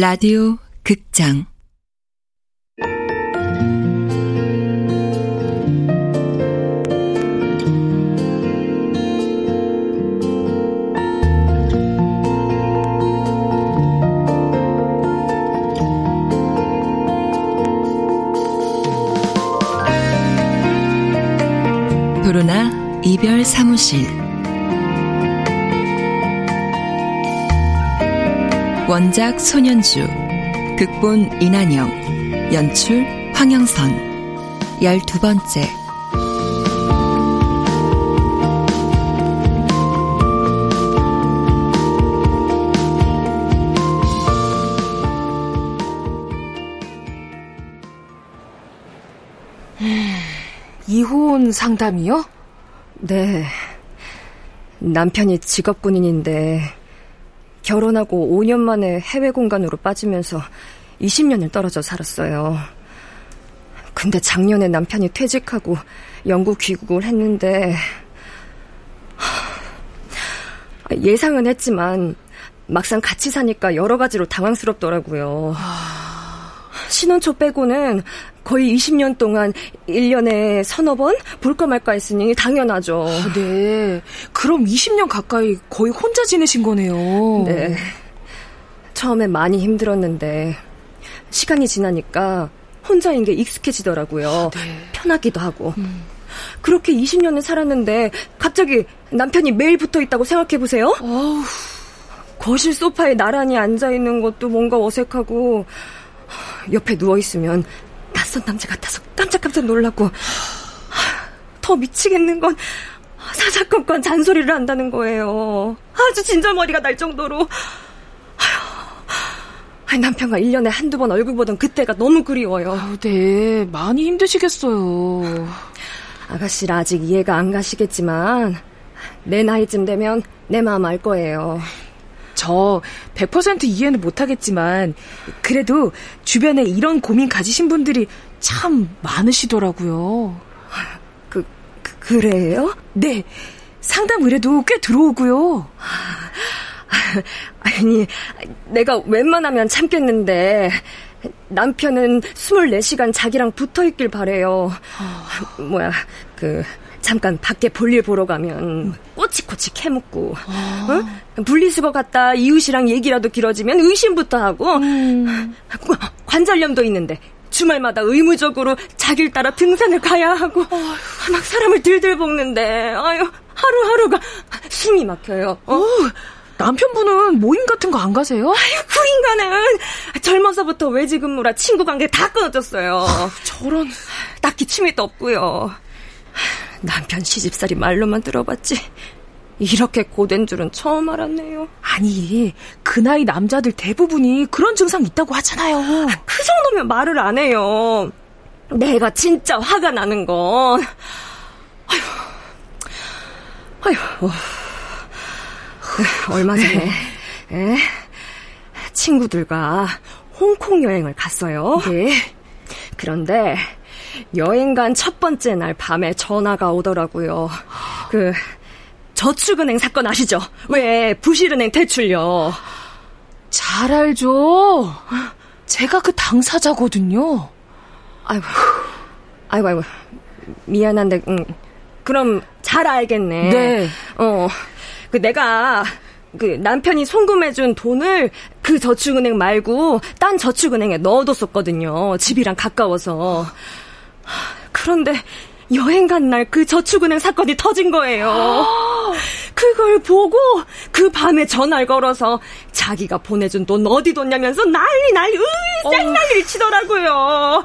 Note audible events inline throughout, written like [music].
라디오 극장. 도로나 이별 사무실 원작 손현주 극본 이난영 연출 황영선 열두 번째 이혼 상담이요? 네. 남편이 직업군인인데 결혼하고 5년 만에 해외 공간으로 빠지면서 20년을 떨어져 살았어요. 근데 작년에 남편이 퇴직하고 영국 귀국을 했는데 예상은 했지만 막상 같이 사니까 여러 가지로 당황스럽더라고요. 신혼 초 빼고는 거의 20년 동안 1년에 서너 번 볼까 말까 했으니 당연하죠. 아, 네. 그럼 20년 가까이 거의 혼자 지내신 거네요. 네. 처음에 많이 힘들었는데 시간이 지나니까 혼자인 게 익숙해지더라고요. 네. 편하기도 하고. 음. 그렇게 20년을 살았는데 갑자기 남편이 매일 붙어 있다고 생각해 보세요. 거실 소파에 나란히 앉아 있는 것도 뭔가 어색하고 옆에 누워 있으면 낯선 남자 같아서 깜짝깜짝 놀라고 더 미치겠는 건 사사건건 잔소리를 한다는 거예요. 아주 진절머리가 날 정도로 남편과 1년에 한두 번 얼굴 보던 그때가 너무 그리워요. 아, 네, 많이 힘드시겠어요. 아가씨라 아직 이해가 안 가시겠지만 내 나이쯤 되면 내 마음 알 거예요. 저 100% 이해는 못하겠지만 그래도 주변에 이런 고민 가지신 분들이 참 많으시더라고요. 그, 그 그래요? 네. 상담 의뢰도 꽤 들어오고요. 아니, 내가 웬만하면 참겠는데 남편은 24시간 자기랑 붙어 있길 바래요. 뭐야, 그 잠깐 밖에 볼일 보러 가면 꼬치꼬치 캐묻고 어? 분리수거 갔다 이웃이랑 얘기라도 길어지면 의심부터 하고 음. 관절염도 있는데 주말마다 의무적으로 자기를 따라 등산을 가야 하고 어휴. 막 사람을 들들 볶는데 아유 하루하루가 숨이 막혀요. 어? 남편분은 모임 같은 거 안 가세요? 아유, 그 인간은 젊어서부터 외지 근무라 친구 관계 다 끊어졌어요. 저런 딱히 취미도 없고요. 남편 시집살이 말로만 들어봤지 이렇게 고된 줄은 처음 알았네요. 아니, 그 나이 남자들 대부분이 그런 증상 있다고 하잖아요. 그 정도면 말을 안 해요. 내가 진짜 화가 나는 건 아휴, 아휴, 얼마 전에 에? 친구들과 홍콩 여행을 갔어요. 네. 그런데 여행 간 첫 번째 날 밤에 전화가 오더라고요. 그 저축은행 사건 아시죠? 왜 부실은행 대출요? 잘 알죠. 제가 그 당사자거든요. 아이고, 아이고, 아이고. 미안한데, 음, 그럼 잘 알겠네. 네. 어, 그 내가 그 남편이 송금해준 돈을 그 저축은행 말고 딴 저축은행에 넣어뒀었거든요. 집이랑 가까워서. 그런데 여행 간 날 그 저축은행 사건이 터진 거예요. 그걸 보고 그 밤에 전화를 걸어서 자기가 보내준 돈 어디 뒀냐면서 난리 난리 으 쌩 난리를 치더라고요.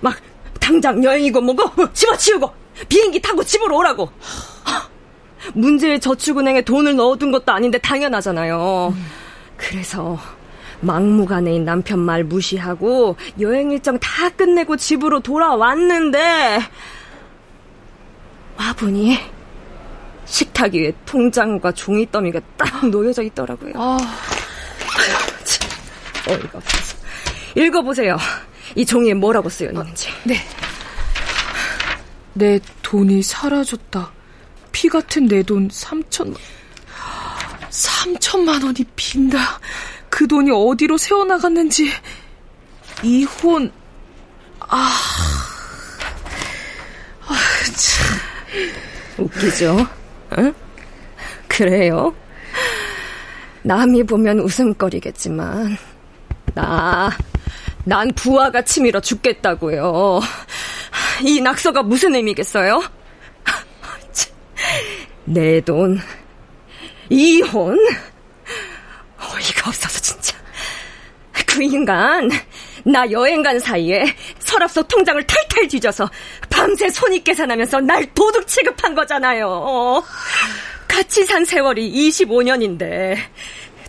막 당장 여행이고 뭐고 집어치우고 비행기 타고 집으로 오라고. 문제의 저축은행에 돈을 넣어둔 것도 아닌데 당연하잖아요. 음. 그래서 막무가내인 남편 말 무시하고 여행 일정 다 끝내고 집으로 돌아왔는데 와보니 식탁 위에 통장과 종이더미가 딱 놓여져 있더라고요. 아... 어이가 없어서. 읽어보세요. 이 종이에 뭐라고 쓰여 있는지. 아, 네. 내 돈이 사라졌다. 피 같은 내 돈 3천만 3천만 원이 빈다. 그 돈이 어디로 새어나갔는지. 이혼, 아. 아, 참. 웃기죠? 응? 그래요? 남이 보면 웃음거리겠지만, 나, 난 부하가 치밀어 죽겠다고요. 이 낙서가 무슨 의미겠어요? 내 돈, 이혼? 없어서 진짜. 그 인간, 나 여행 간 사이에 서랍소 통장을 탈탈 뒤져서 밤새 손익 계산하면서 날 도둑 취급한 거잖아요. 같이 산 세월이 25년인데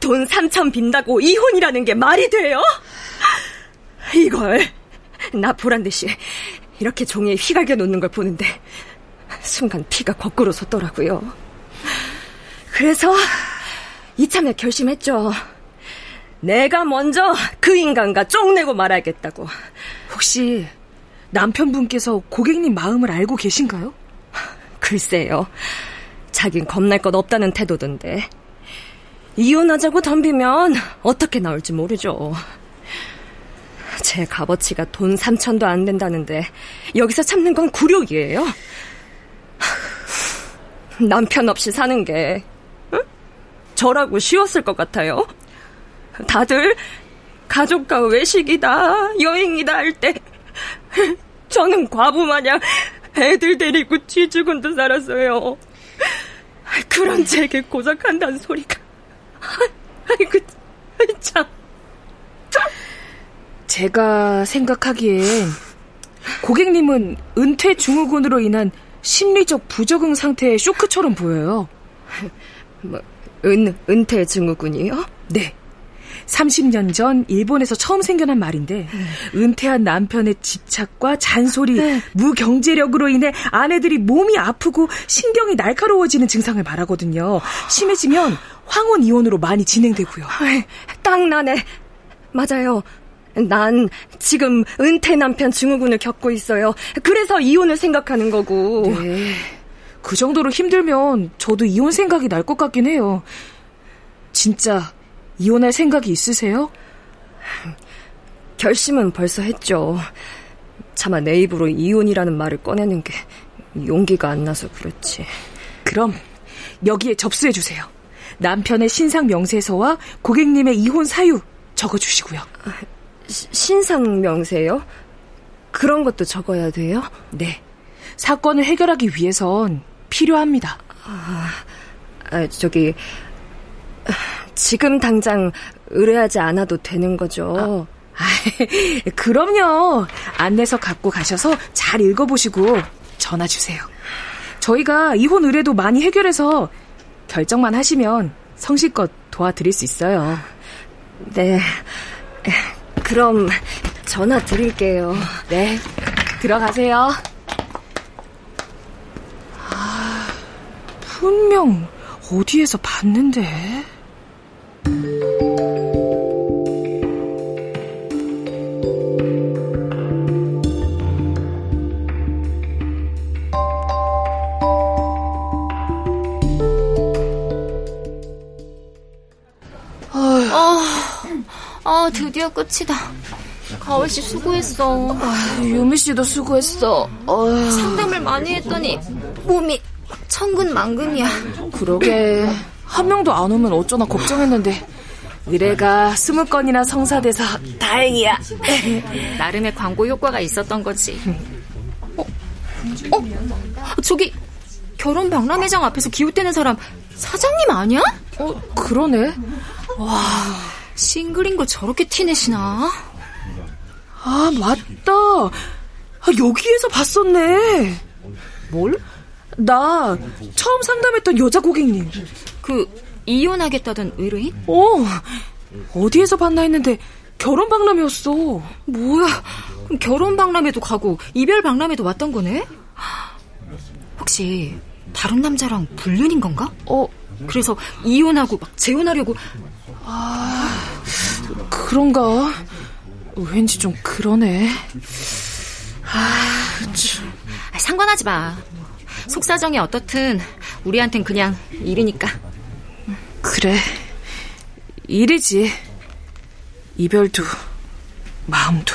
돈 3천 빈다고 이혼이라는 게 말이 돼요? 이걸 나 보란 듯이 이렇게 종이에 휘갈겨 놓는 걸 보는데 순간 피가 거꾸로 솟더라고요. 그래서 이참에 결심했죠. 내가 먼저 그 인간과 쪽내고 말하겠다고. 혹시 남편분께서 고객님 마음을 알고 계신가요? 글쎄요. 자긴 겁날 것 없다는 태도던데. 이혼하자고 덤비면 어떻게 나올지 모르죠. 제 값어치가 돈 3천도 안 된다는데 여기서 참는 건 굴욕이에요. 남편 없이 사는 게 응? 저라고 쉬웠을 것 같아요. 다들 가족과 외식이다, 여행이다 할 때 저는 과부 마냥 애들 데리고 쥐죽은 듯 살았어요. 그런 제게 고작한다는 소리가. 아이고, 참. 제가 생각하기엔 고객님은 은퇴 증후군으로 인한 심리적 부적응 상태의 쇼크처럼 보여요. 뭐, 은, 은퇴 증후군이요? 네. 30년 전 일본에서 처음 생겨난 말인데 음. 은퇴한 남편의 집착과 잔소리, 네. 무경제력으로 인해 아내들이 몸이 아프고 신경이 날카로워지는 증상을 말하거든요. 심해지면 황혼 이혼으로 많이 진행되고요. 딱 나네. 맞아요. 난 지금 은퇴 남편 증후군을 겪고 있어요. 그래서 이혼을 생각하는 거고. 네. 그 정도로 힘들면 저도 이혼 생각이 날 것 같긴 해요. 진짜 이혼할 생각이 있으세요? 결심은 벌써 했죠. 차마 내 입으로 이혼이라는 말을 꺼내는 게 용기가 안 나서 그렇지. 그럼 여기에 접수해 주세요. 남편의 신상 명세서와 고객님의 이혼 사유 적어 주시고요. 신상 명세요? 그런 것도 적어야 돼요? 네. 사건을 해결하기 위해선 필요합니다. 아, 아 저기 지금 당장 의뢰하지 않아도 되는 거죠? 아, 그럼요. 안내서 갖고 가셔서 잘 읽어보시고 전화 주세요. 저희가 이혼 의뢰도 많이 해결해서 결정만 하시면 성실껏 도와드릴 수 있어요. 네. 그럼 전화 드릴게요. 네. 들어가세요. 아, 분명 어디에서 봤는데. 아, 드디어 끝이다. 가을 씨 수고했어. 아, 유미 씨도 수고했어. 어휴. 상담을 많이 했더니 몸이 천근만근이야. 그러게 한 명도 안 오면 어쩌나 걱정했는데 의뢰가 스무 건이나 성사돼서 다행이야. [laughs] 나름의 광고 효과가 있었던 거지. 어? 어? 저기 결혼 박람회장 앞에서 기웃대는 사람 사장님 아니야? 어, 그러네. 와, 싱글인 걸 저렇게 티내시나? 아, 맞다. 아, 여기에서 봤었네. 뭘? 나 처음 상담했던 여자 고객님. 그 이혼하겠다던 의뢰인? 어. 어디에서 봤나 했는데 결혼 박람회였어. 뭐야? 그럼 결혼 박람회도 가고 이별 박람회도 왔던 거네? 혹시 다른 남자랑 불륜인 건가? 어. 그래서 이혼하고 막 재혼하려고 아, 그런가? 왠지 좀 그러네. 아, 참. 상관하지 마. 속사정이 어떻든 우리한텐 그냥 일이니까. 그래. 일이지. 이별도, 마음도.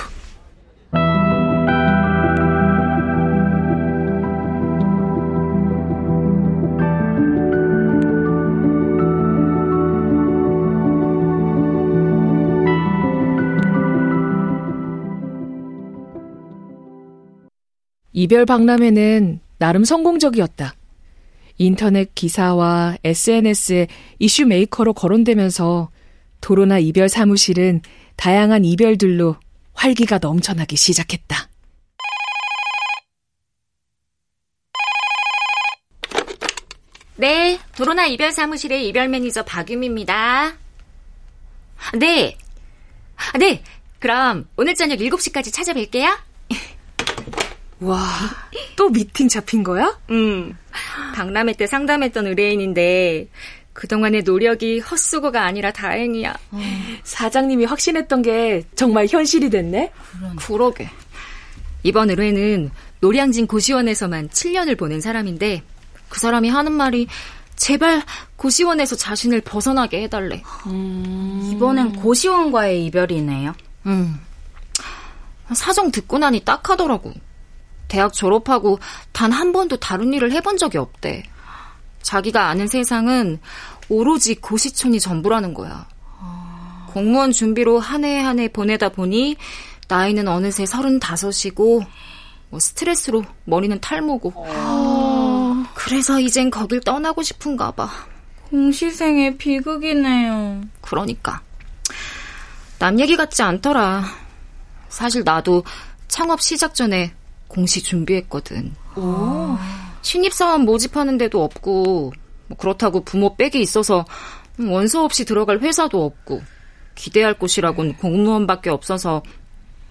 이별 박람회는 나름 성공적이었다. 인터넷 기사와 SNS에 이슈 메이커로 거론되면서 도로나 이별 사무실은 다양한 이별들로 활기가 넘쳐나기 시작했다. 네, 도로나 이별 사무실의 이별 매니저 박유미입니다. 네. 네, 그럼 오늘 저녁 7시까지 찾아뵐게요. 와, 또 미팅 잡힌 거야? 음. 박람회 때 상담했던 의뢰인인데 그동안의 노력이 헛수고가 아니라 다행이야. 어. 사장님이 확신했던 게 정말 현실이 됐네? 그러게. 이번 의뢰는 노량진 고시원에서만 7년을 보낸 사람인데 그 사람이 하는 말이 제발 고시원에서 자신을 벗어나게 해달래. 음... 이번엔 고시원과의 이별이네요. 음. 사정 듣고 나니 딱 하더라고. 대학 졸업하고 단 한 번도 다른 일을 해본 적이 없대. 자기가 아는 세상은 오로지 고시촌이 전부라는 거야. 공무원 준비로 한 해 한 해 보내다 보니 나이는 어느새 서른다섯이고 뭐 스트레스로 머리는 탈모고. 어... 그래서 이젠 거길 떠나고 싶은가 봐. 공시생의 비극이네요. 그러니까. 남 얘기 같지 않더라. 사실 나도 창업 시작 전에 공시 준비했거든. 오. 신입사원 모집하는 데도 없고 뭐 그렇다고 부모 백이 있어서 원서 없이 들어갈 회사도 없고 기대할 곳이라곤 공무원밖에 없어서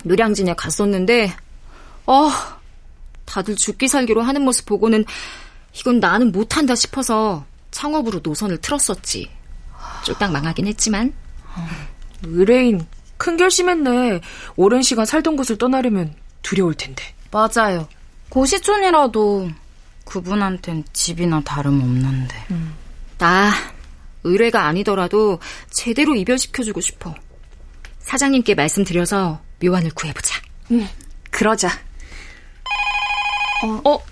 노량진에 갔었는데 어 다들 죽기 살기로 하는 모습 보고는 이건 나는 못한다 싶어서 창업으로 노선을 틀었었지. 쫄딱 망하긴 했지만. 의뢰인 큰 결심했네. 오랜 시간 살던 곳을 떠나려면 두려울 텐데. 맞아요. 고시촌이라도 그분한텐 집이나 다름없는데. 음. 나 의뢰가 아니더라도 제대로 이별시켜주고 싶어. 사장님께 말씀드려서 묘안을 구해보자. 응, 그러자. 어, 어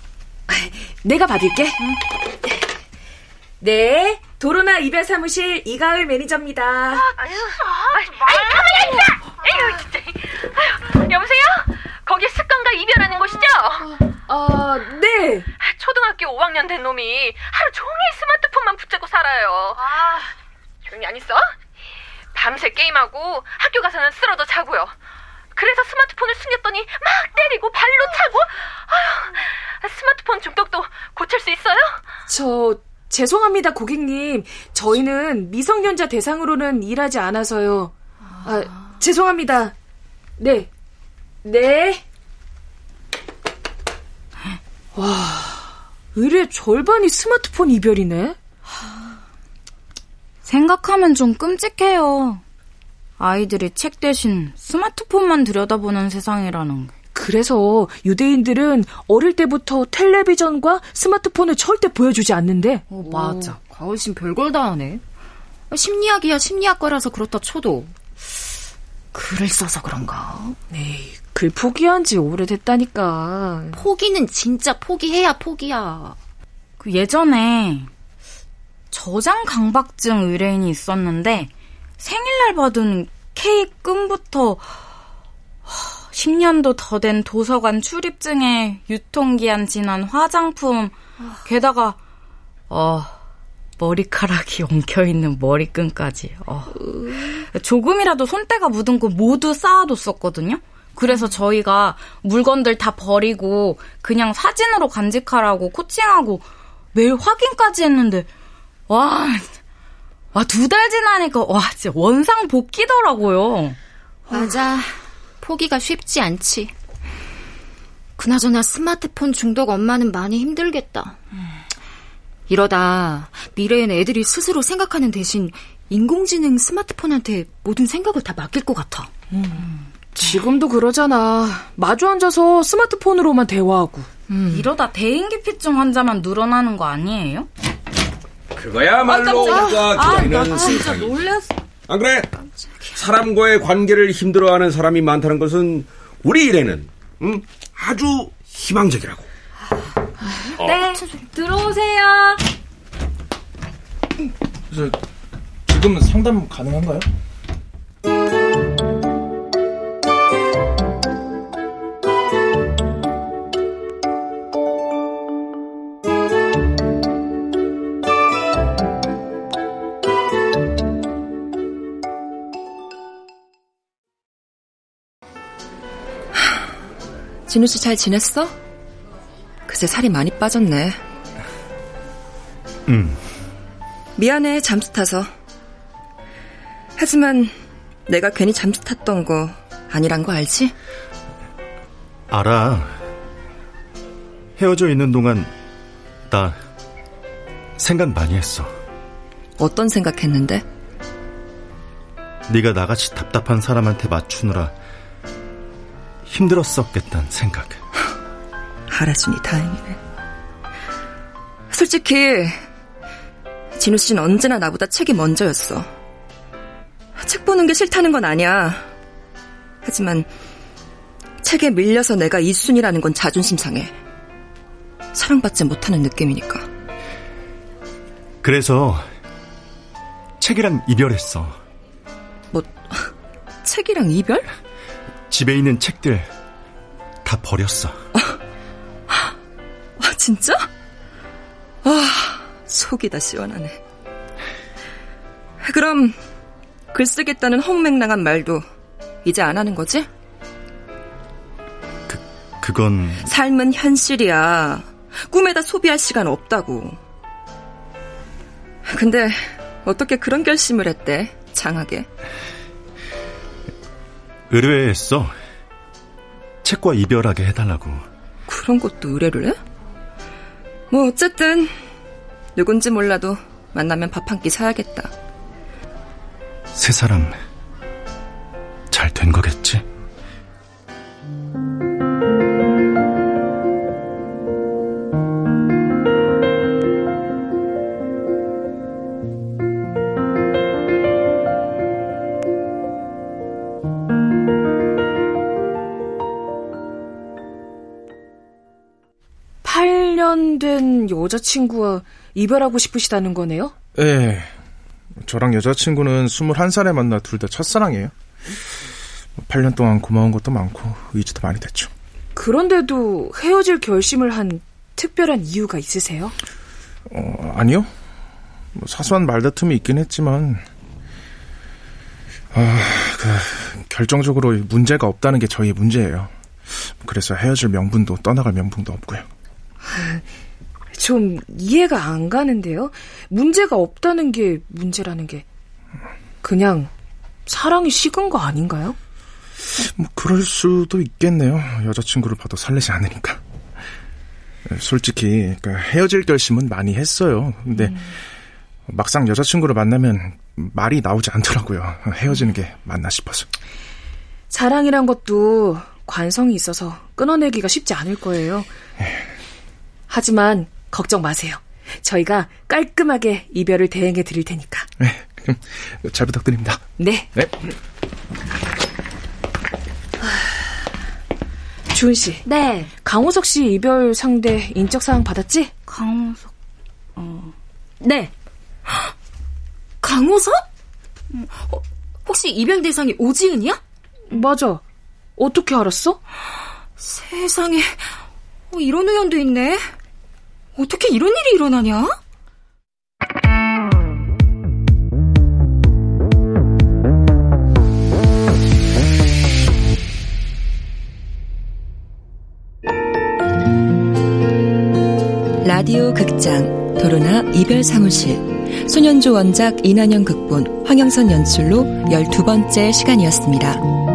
내가 받을게. 응. 네, 도로나 이별 사무실 이가을 매니저입니다. 아유, 아유, 가만히 앉아! 진짜. 아유, 여보세요? 거기 습관과 이별하는 곳이죠? 아, 네. 초등학교 5학년 된 놈이 하루 종일 스마트폰만 붙잡고 살아요. 아, 조용히 안 있어? 밤새 게임하고 학교 가서는 쓰러져 자고요. 그래서 스마트폰을 숨겼더니 막 때리고 발로 차고. 아휴, 스마트폰 중독도 고칠 수 있어요? 저 죄송합니다, 고객님. 저희는 미성년자 대상으로는 일하지 않아서요. 아, 죄송합니다. 네. 네. 와, 의뢰 절반이 스마트폰 이별이네? 생각하면 좀 끔찍해요. 아이들이 책 대신 스마트폰만 들여다보는 세상이라는 게. 그래서 유대인들은 어릴 때부터 텔레비전과 스마트폰을 절대 보여주지 않는데. 어, 맞아. 가을신 별걸 다 하네. 심리학이야 심리학과라서 그렇다 쳐도 글을 써서 그런가? 에이, 글 포기한 지 오래됐다니까. 포기는 진짜 포기해야 포기야. 그 예전에 저장 강박증 의뢰인이 있었는데 생일날 받은 케이크 끈부터 10년도 더 된 도서관 출입증에 유통기한 지난 화장품, 게다가, 어, 머리카락이 엉켜있는 머리끈까지. 어. 조금이라도 손때가 묻은 거 모두 쌓아뒀었거든요? 그래서 저희가 물건들 다 버리고 그냥 사진으로 간직하라고 코칭하고 매일 확인까지 했는데, 와, 와, 두 달 지나니까, 와, 진짜 원상 복귀더라고요. 맞아. 포기가 쉽지 않지. 그나저나 스마트폰 중독 엄마는 많이 힘들겠다. 이러다 미래엔 애들이 스스로 생각하는 대신 인공지능 스마트폰한테 모든 생각을 다 맡길 것 같아. 음. 지금도 그러잖아. 마주 앉아서 스마트폰으로만 대화하고. 음. 이러다 대인기피증 환자만 늘어나는 거 아니에요? 그거야말로 아, 우리가 아, 나 진짜 놀랐어. 안 그래? 깜짝이야. 사람과의 관계를 힘들어하는 사람이 많다는 것은 우리 일에는 음, 아주 희망적이라고. 네, 들어오세요. 저, 지금 상담 가능한가요? 진우 씨 잘 지냈어? 그새 살이 많이 빠졌네. 응. 미안해, 잠수 타서. 하지만 내가 괜히 잠수 탔던 거 아니란 거 알지? 알아. 헤어져 있는 동안 나 생각 많이 했어. 어떤 생각했는데? 네가 나같이 답답한 사람한테 맞추느라 힘들었었겠다는 생각. 알아주니 다행이네. 솔직히 진우 씨는 언제나 나보다 책이 먼저였어. 책 보는 게 싫다는 건 아니야. 하지만 책에 밀려서 내가 이순이라는 건 자존심 상해. 사랑받지 못하는 느낌이니까. 그래서 책이랑 이별했어. 뭐 [laughs] 책이랑 이별? 집에 있는 책들 다 버렸어. 아, 진짜? 아, 속이 다 시원하네. 그럼 글 쓰겠다는 허무맹랑한 말도 이제 안 하는 거지? 그, 그건... 삶은 현실이야. 꿈에다 소비할 시간 없다고. 근데 어떻게 그런 결심을 했대? 장하게. 의뢰했어. 책과 이별하게 해달라고. 그런 것도 의뢰를 해? 뭐 어쨌든 누군지 몰라도 만나면 밥 한 끼 사야겠다. 세 사람 잘 된 거겠지? 된 여자친구와 이별하고 싶으시다는 거네요? 네. 저랑 여자친구는 21살에 만나 둘 다 첫사랑이에요. 8년 동안 고마운 것도 많고 의지도 많이 됐죠. 그런데도 헤어질 결심을 한 특별한 이유가 있으세요? 어, 아니요. 뭐 사소한 말다툼이 있긴 했지만 아, 그 결정적으로 문제가 없다는 게 저희의 문제예요. 그래서 헤어질 명분도 떠나갈 명분도 없고요. 좀 이해가 안 가는데요. 문제가 없다는 게 문제라는 게 그냥 사랑이 식은 거 아닌가요? 뭐 그럴 수도 있겠네요. 여자친구를 봐도 설레지 않으니까. 솔직히 그러니까 헤어질 결심은 많이 했어요. 근데 음. 막상 여자친구를 만나면 말이 나오지 않더라고요. 헤어지는 게 맞나 싶어서. 사랑이란 것도 관성이 있어서 끊어내기가 쉽지 않을 거예요. 하지만 걱정 마세요. 저희가 깔끔하게 이별을 대행해 드릴 테니까. 네, 잘 부탁드립니다. 네. 네. 주은 씨. 네. 강호석 씨 이별 상대 인적 사항 받았지? 강호석. 어. 네. 강호석? 어, 혹시 이별 대상이 오지은이야? 맞아. 어떻게 알았어? 세상에. 어, 이런 우연도 있네. 어떻게 이런 일이 일어나냐? 라디오 극장 도로나 이별 사무실 소년조 원작 이난영 극본 황영선 연출로 12번째 시간이었습니다.